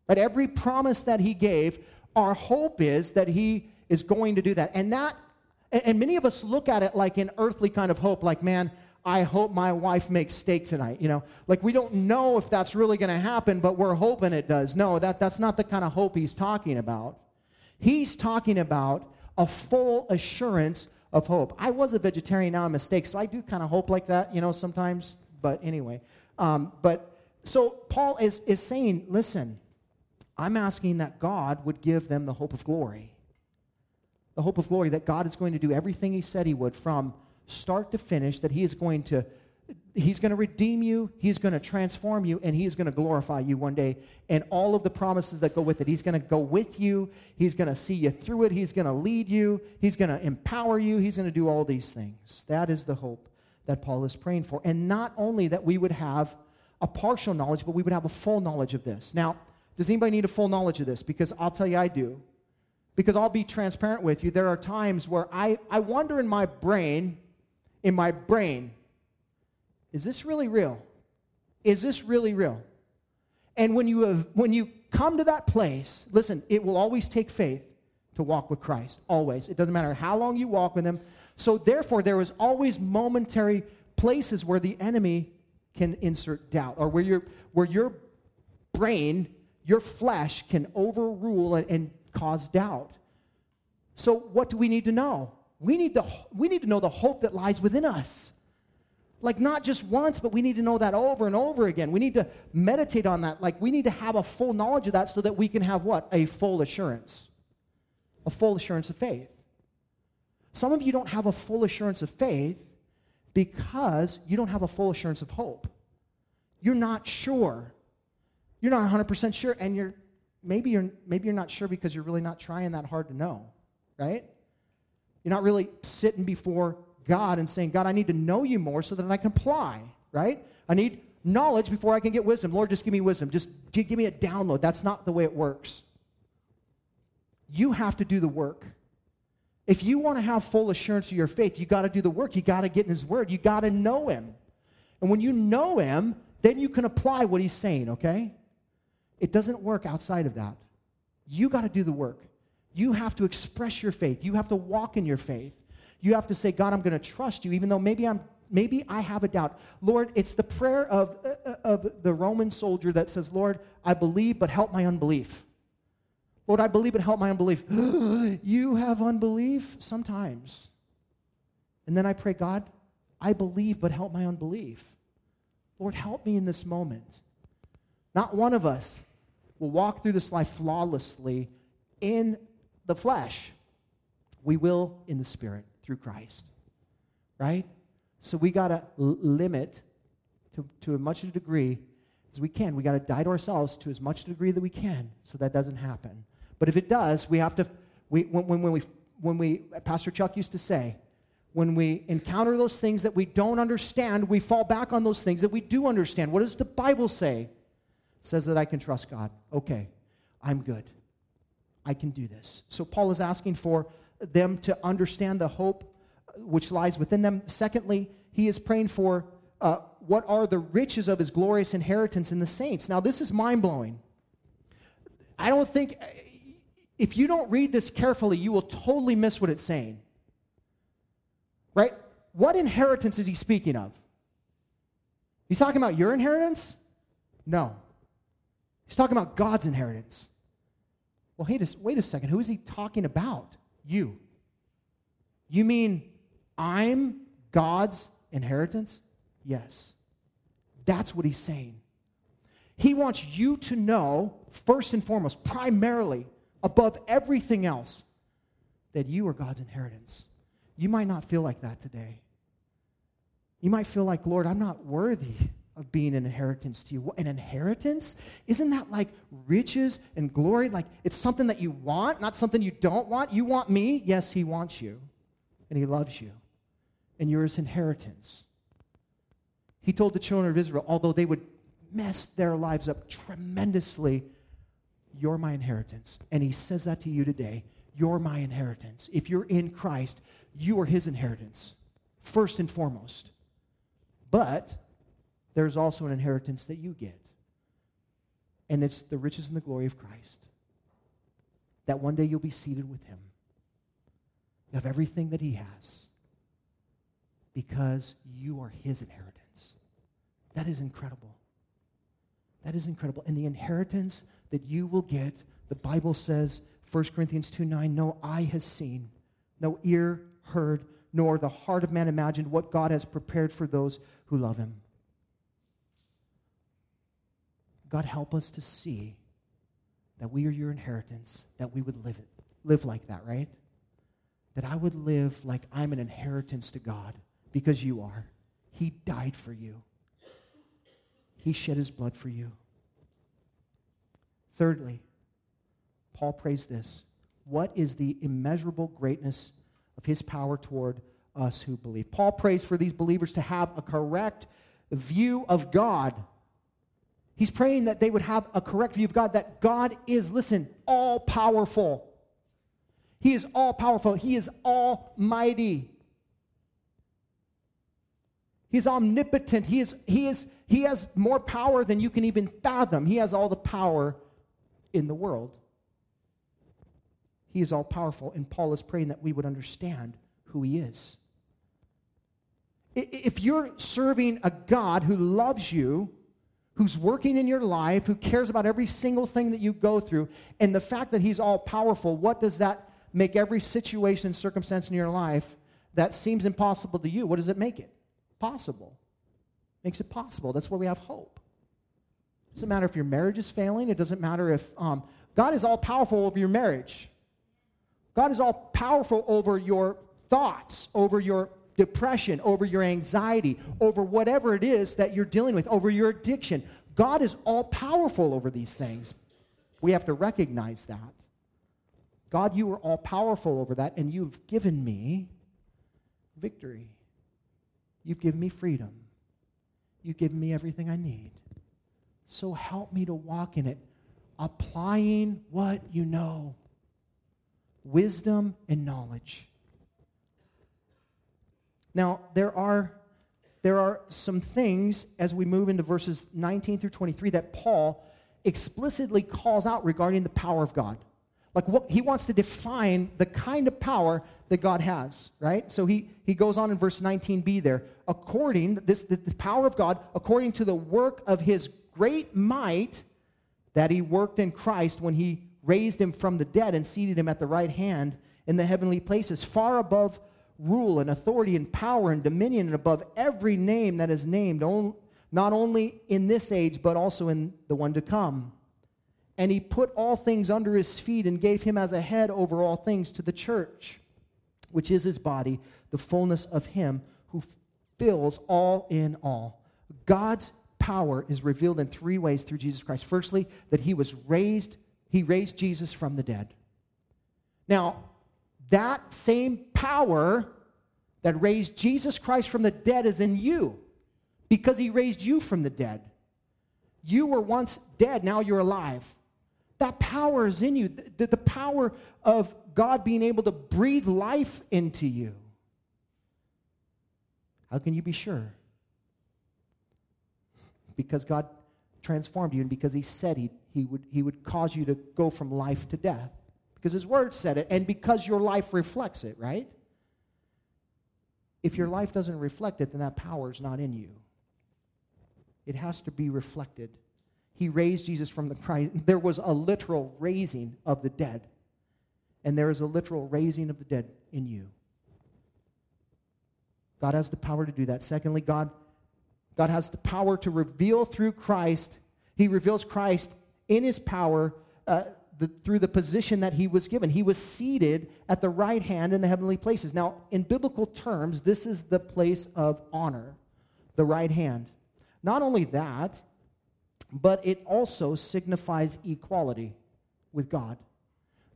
Right? Every promise that he gave, our hope is that he is going to do that. And that and many of us look at it like an earthly kind of hope, like, man, I hope my wife makes steak tonight. You know, like we don't know if that's really going to happen, but we're hoping it does. No, that, that's not the kind of hope he's talking about. He's talking about a full assurance of hope. I was a vegetarian, now I'm a steak, so I do kind of hope like that, you know, sometimes. But anyway, um, but so Paul is, is saying, listen, I'm asking that God would give them the hope of glory. The hope of glory that God is going to do everything He said He would from start to finish, that He is going to. He's going to redeem you, He's going to transform you, and He's going to glorify you one day. And all of the promises that go with it. He's going to go with you, He's going to see you through it, He's going to lead you, He's going to empower you, He's going to do all these things. That is the hope that Paul is praying for. And not only that we would have a partial knowledge, but we would have a full knowledge of this. Now, does anybody need a full knowledge of this? Because I'll tell you, I do. Because I'll be transparent with you. There are times where I, I wonder in my brain, in my brain, is this really real? Is this really real? And when you, have, when you come to that place, listen, it will always take faith to walk with Christ. Always. It doesn't matter how long you walk with Him. So, therefore, there is always momentary places where the enemy can insert doubt or where your, where your brain your flesh can overrule and, and cause doubt. So, what do we need to know? We need, to, we need to know the hope that lies within us. Like, not just once, but we need to know that over and over again. We need to meditate on that. Like, we need to have a full knowledge of that so that we can have what? A full assurance. A full assurance of faith. Some of you don't have a full assurance of faith because you don't have a full assurance of hope. You're not sure you're not 100% sure, and you're maybe you're maybe you're not sure because you're really not trying that hard to know, right? You're not really sitting before God and saying, God, I need to know you more so that I can apply, right? I need knowledge before I can get wisdom. Lord, just give me wisdom. Just give me a download. That's not the way it works. You have to do the work. If you want to have full assurance of your faith, you got to do the work. You got to get in His Word. You got to know Him. And when you know Him, then you can apply what He's saying, okay? It doesn't work outside of that. You got to do the work. You have to express your faith. You have to walk in your faith. You have to say, God, I'm going to trust you, even though maybe I'm maybe I have a doubt. Lord, it's the prayer of, uh, of the Roman soldier that says, Lord, I believe, but help my unbelief. Lord, I believe, but help my unbelief. *gasps* you have unbelief? Sometimes. And then I pray, God, I believe, but help my unbelief. Lord, help me in this moment. Not one of us will walk through this life flawlessly in the flesh. We will in the spirit through Christ. Right? So we got to limit to, to as much a degree as we can. We got to die to ourselves to as much a degree that we can so that doesn't happen. But if it does, we have to, we, when, when, when we, when we, Pastor Chuck used to say, when we encounter those things that we don't understand, we fall back on those things that we do understand. What does the Bible say? Says that I can trust God. Okay, I'm good. I can do this. So Paul is asking for them to understand the hope which lies within them. Secondly, he is praying for uh, what are the riches of his glorious inheritance in the saints. Now, this is mind blowing. I don't think, if you don't read this carefully, you will totally miss what it's saying. Right? What inheritance is he speaking of? He's talking about your inheritance? No. He's talking about God's inheritance. Well, hey, wait a second. Who is he talking about? You. You mean I'm God's inheritance? Yes. That's what he's saying. He wants you to know, first and foremost, primarily, above everything else, that you are God's inheritance. You might not feel like that today. You might feel like, Lord, I'm not worthy of being an inheritance to you. What, An inheritance? Isn't that like riches and glory? Like it's something that you want, not something you don't want? You want me? Yes, He wants you. And He loves you. And you're His inheritance. He told the children of Israel, although they would mess their lives up tremendously, you're my inheritance. And He says that to you today. You're my inheritance. If you're in Christ, you are His inheritance, first and foremost. But there's also an inheritance that you get. And it's the riches and the glory of Christ. That one day you'll be seated with him. You have everything that he has because you are his inheritance. That is incredible. That is incredible. And the inheritance that you will get, the Bible says, 1 Corinthians 2 9, no eye has seen, no ear heard, nor the heart of man imagined what God has prepared for those who love him. God, help us to see that we are your inheritance, that we would live, it, live like that, right? That I would live like I'm an inheritance to God because you are. He died for you, He shed His blood for you. Thirdly, Paul prays this What is the immeasurable greatness of His power toward us who believe? Paul prays for these believers to have a correct view of God He's praying that they would have a correct view of God, that God is, listen, all powerful. He is all powerful. He is almighty. He's omnipotent. He, is, he, is, he has more power than you can even fathom. He has all the power in the world. He is all powerful. And Paul is praying that we would understand who he is. If you're serving a God who loves you, who's working in your life, who cares about every single thing that you go through, and the fact that He's all powerful, what does that make every situation and circumstance in your life that seems impossible to you? What does it make it? Possible. Makes it possible. That's why we have hope. It doesn't matter if your marriage is failing. It doesn't matter if um, God is all powerful over your marriage. God is all powerful over your thoughts, over your depression, over your anxiety, over whatever it is that you're dealing with, over your addiction. God is all powerful over these things. We have to recognize that. God, you are all powerful over that, and you've given me victory. You've given me freedom. You've given me everything I need. So help me to walk in it, applying what you know wisdom and knowledge. Now, there are, there are some things as we move into verses 19 through 23 that Paul explicitly calls out regarding the power of God. Like what he wants to define the kind of power that God has, right? So he, he goes on in verse 19b there. According, this the, the power of God, according to the work of his great might that he worked in Christ when he raised him from the dead and seated him at the right hand in the heavenly places, far above rule and authority and power and dominion and above every name that is named, not only in this age, but also in the one to come. And he put all things under his feet and gave him as a head over all things to the church, which is his body, the fullness of him who fills all in all. God's power is revealed in three ways through Jesus Christ. Firstly, that he was raised, he raised Jesus from the dead. Now, that same power that raised Jesus Christ from the dead is in you because he raised you from the dead. You were once dead, now you're alive. That power is in you. The, the power of God being able to breathe life into you. How can you be sure? Because God transformed you and because He said he, he, would, he would cause you to go from life to death because his word said it, and because your life reflects it, right? If your life doesn't reflect it, then that power is not in you. it has to be reflected. He raised Jesus from the Christ. *laughs* There was a literal raising of the dead. And there is a literal raising of the dead in you. God has the power to do that. Secondly, God, God has the power to reveal through Christ. He reveals Christ in his power uh, the, through the position that he was given. He was seated at the right hand in the heavenly places. Now, in biblical terms, this is the place of honor, the right hand. Not only that, but it also signifies equality with God.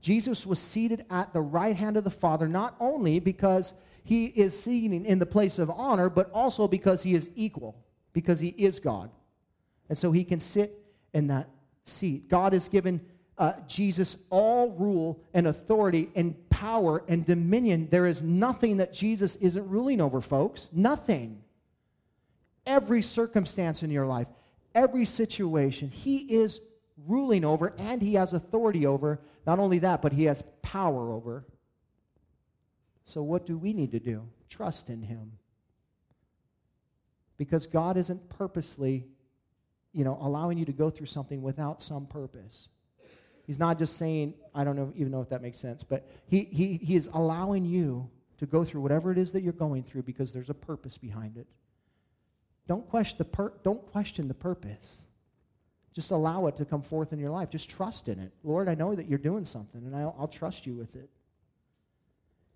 Jesus was seated at the right hand of the Father not only because he is seated in the place of honor, but also because he is equal, because he is God. And so he can sit in that seat. God has given uh, Jesus all rule and authority and power and dominion. There is nothing that Jesus isn't ruling over, folks. Nothing. Every circumstance in your life, every situation, He is ruling over and He has authority over. Not only that, but He has power over. So, what do we need to do? Trust in Him. Because God isn't purposely, you know, allowing you to go through something without some purpose. He's not just saying, I don't know, even know if that makes sense, but he, he, he is allowing you to go through whatever it is that you're going through because there's a purpose behind it. Don't question the, pur- don't question the purpose. Just allow it to come forth in your life. Just trust in it. Lord, I know that you're doing something, and I'll, I'll trust you with it.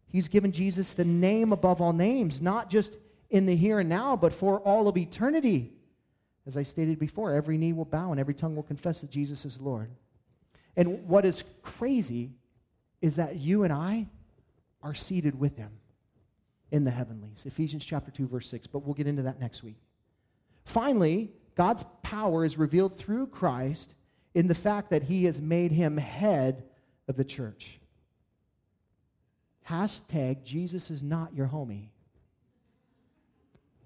He's given Jesus the name above all names, not just in the here and now, but for all of eternity. As I stated before, every knee will bow and every tongue will confess that Jesus is Lord. And what is crazy is that you and I are seated with him in the heavenlies. Ephesians chapter 2 verse 6, but we'll get into that next week. Finally, God's power is revealed through Christ in the fact that he has made him head of the church. Hashtag Jesus is not your homie.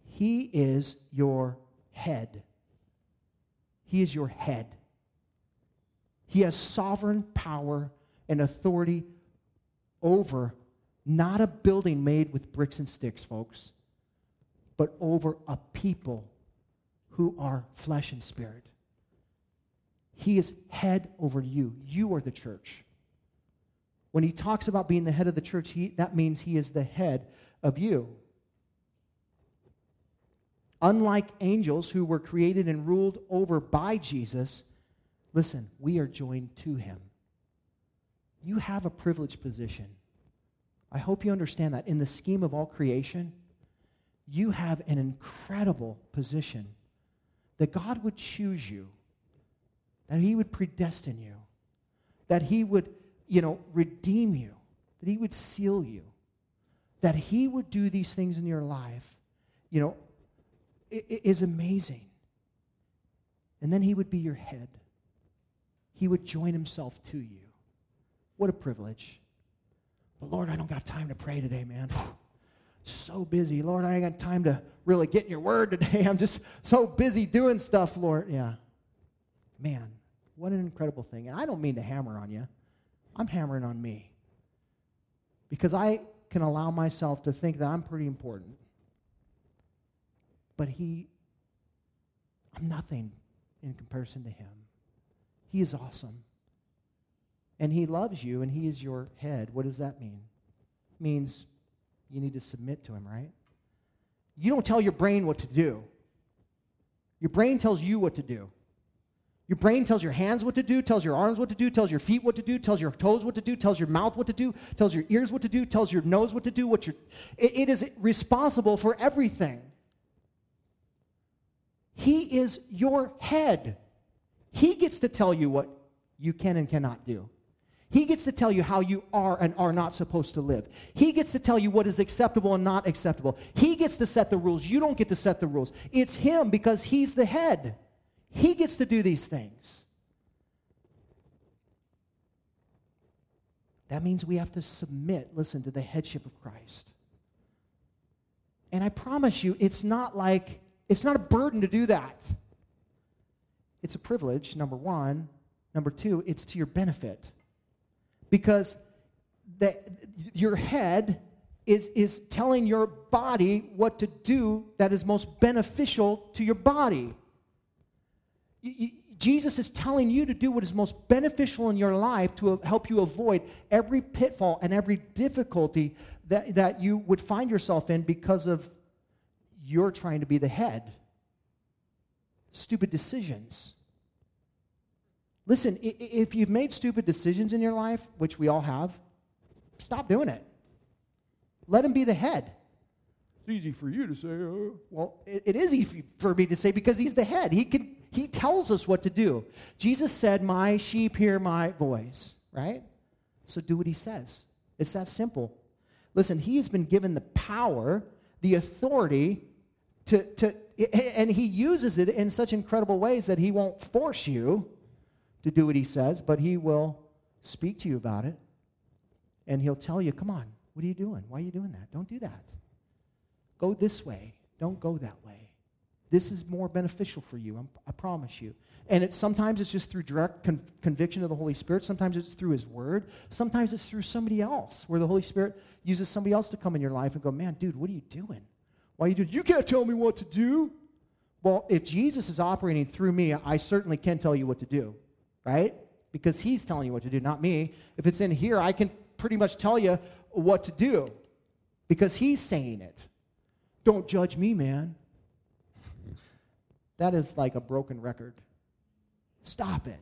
He is your head. He is your head. He has sovereign power and authority over not a building made with bricks and sticks, folks, but over a people who are flesh and spirit. He is head over you. You are the church. When he talks about being the head of the church, he, that means he is the head of you. Unlike angels who were created and ruled over by Jesus, Listen, we are joined to him. You have a privileged position. I hope you understand that. In the scheme of all creation, you have an incredible position that God would choose you, that He would predestine you, that He would, you know, redeem you, that He would seal you, that He would do these things in your life, you know, it, it is amazing. And then He would be your head he would join himself to you. What a privilege. But Lord, I don't got time to pray today, man. So busy. Lord, I ain't got time to really get in your word today. *laughs* I'm just so busy doing stuff, Lord. Yeah. Man, what an incredible thing. And I don't mean to hammer on you, I'm hammering on me. Because I can allow myself to think that I'm pretty important. But He, I'm nothing in comparison to Him. He is awesome. And He loves you, and He is your head. What does that mean? It means you need to submit to Him, right? You don't tell your brain what to do. Your brain tells you what to do. Your brain tells your hands what to do, tells your arms what to do, tells your feet what to do, tells your toes what to do, tells your mouth what to do, tells your ears what to do, tells your nose what to do, what your it, it is responsible for everything. He is your head. He gets to tell you what you can and cannot do. He gets to tell you how you are and are not supposed to live. He gets to tell you what is acceptable and not acceptable. He gets to set the rules. You don't get to set the rules. It's Him because He's the head. He gets to do these things. That means we have to submit, listen, to the headship of Christ. And I promise you, it's not like, it's not a burden to do that. It's a privilege, number one. Number two, it's to your benefit. Because the, your head is, is telling your body what to do that is most beneficial to your body. Jesus is telling you to do what is most beneficial in your life to help you avoid every pitfall and every difficulty that, that you would find yourself in because of you're trying to be the head. Stupid decisions. Listen, if you've made stupid decisions in your life, which we all have, stop doing it. Let him be the head. It's easy for you to say. Uh. Well, it, it is easy for me to say because he's the head. He can he tells us what to do. Jesus said, "My sheep hear my voice." Right? So do what he says. It's that simple. Listen, he has been given the power, the authority to, to and he uses it in such incredible ways that he won't force you to do what he says, but he will speak to you about it. And he'll tell you, come on, what are you doing? Why are you doing that? Don't do that. Go this way. Don't go that way. This is more beneficial for you, I'm, i promise you. And it, sometimes it's just through direct con- conviction of the Holy Spirit. Sometimes it's through His Word. Sometimes it's through somebody else, where the Holy Spirit uses somebody else to come in your life and go, man, dude, what are you doing? Why you doing? You can't tell me what to do. Well, if Jesus is operating through me, I certainly can tell you what to do right? Because he's telling you what to do, not me. If it's in here, I can pretty much tell you what to do because he's saying it. Don't judge me, man. That is like a broken record. Stop it.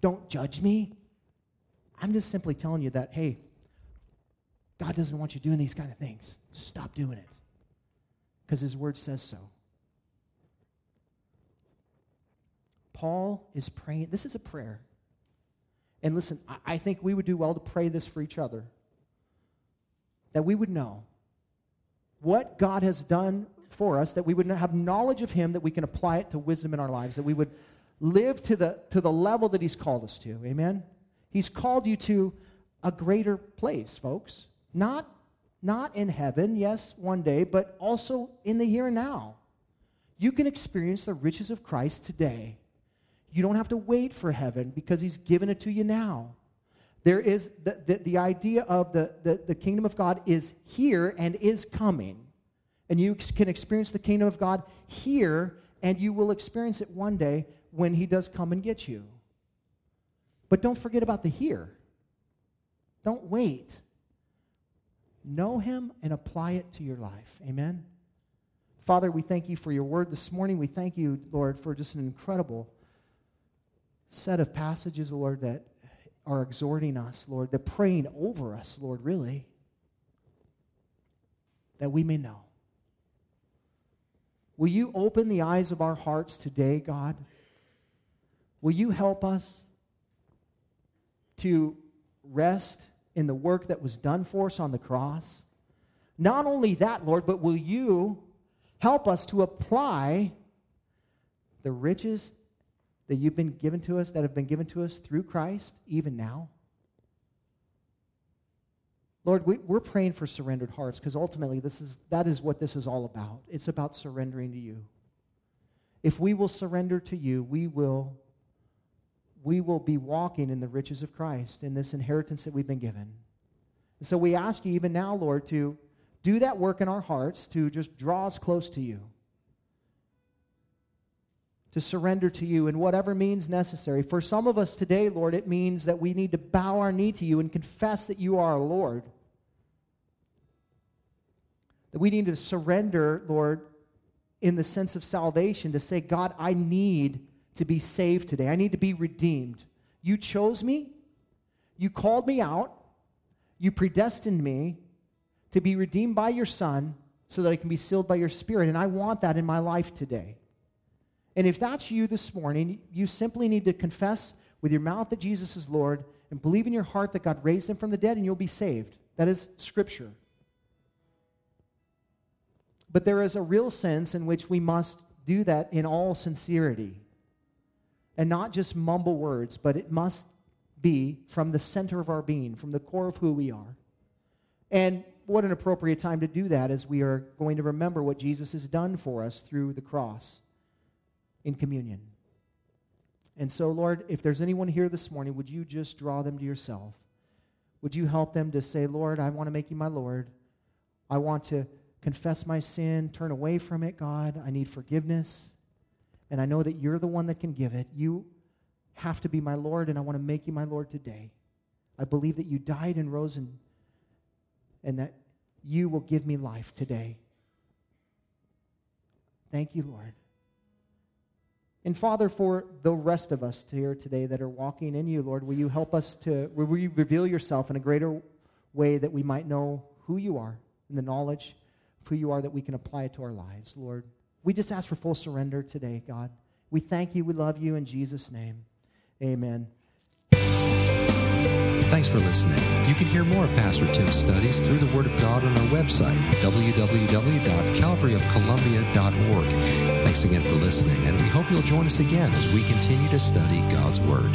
Don't judge me. I'm just simply telling you that, hey, God doesn't want you doing these kind of things. Stop doing it because his word says so. Paul is praying. This is a prayer. And listen, I think we would do well to pray this for each other. That we would know what God has done for us, that we would have knowledge of Him, that we can apply it to wisdom in our lives, that we would live to the, to the level that He's called us to. Amen? He's called you to a greater place, folks. Not, not in heaven, yes, one day, but also in the here and now. You can experience the riches of Christ today. You don't have to wait for heaven because he's given it to you now. There is the, the, the idea of the, the, the kingdom of God is here and is coming. And you can experience the kingdom of God here, and you will experience it one day when he does come and get you. But don't forget about the here. Don't wait. Know him and apply it to your life. Amen. Father, we thank you for your word this morning. We thank you, Lord, for just an incredible set of passages, Lord, that are exhorting us, Lord, that praying over us, Lord, really, that we may know. Will you open the eyes of our hearts today, God? Will you help us to rest in the work that was done for us on the cross? Not only that, Lord, but will you help us to apply the riches that you've been given to us, that have been given to us through Christ, even now? Lord, we, are praying for surrendered hearts because ultimately this is, that is what this is all about. It's about surrendering to you. If we will surrender to you, we will, we will be walking in the riches of Christ, in this inheritance that we've been given. And so we ask you even now, Lord, to do that work in our hearts to just draw us close to you to surrender to you in whatever means necessary. For some of us today, Lord, it means that we need to bow our knee to you and confess that you are our Lord. That we need to surrender, Lord, in the sense of salvation to say, God, I need to be saved today. I need to be redeemed. You chose me, you called me out, you predestined me to be redeemed by your Son so that I can be sealed by your Spirit. And I want that in my life today. And if that's you this morning, you simply need to confess with your mouth that Jesus is Lord and believe in your heart that God raised him from the dead and you'll be saved. That is Scripture. But there is a real sense in which we must do that in all sincerity and not just mumble words, but it must be from the center of our being, from the core of who we are. And what an appropriate time to do that as we are going to remember what Jesus has done for us through the cross in communion. And so, Lord, if there's anyone here this morning, would you just draw them to yourself? Would you help them to say, Lord, I want to make you my Lord. I want to confess my sin, turn away from it, God. I need forgiveness. And I know that you're the one that can give it. You have to be my Lord, and I want to make you my Lord today. I believe that you died and rose and, and that you will give me life today. Thank you, Lord. And Father, for the rest of us here today that are walking in you, Lord, will you help us to, will you reveal yourself in a greater way that we might know who you are and the knowledge of who you are that we can apply it to our lives, Lord. We just ask for full surrender today, God. We thank you. We love you in Jesus' name. Amen. Thanks for listening. You can hear more of Pastor Tim's studies through the Word of God on our website, www.calvaryofcolumbia.org. Thanks again for listening, and we hope you'll join us again as we continue to study God's Word.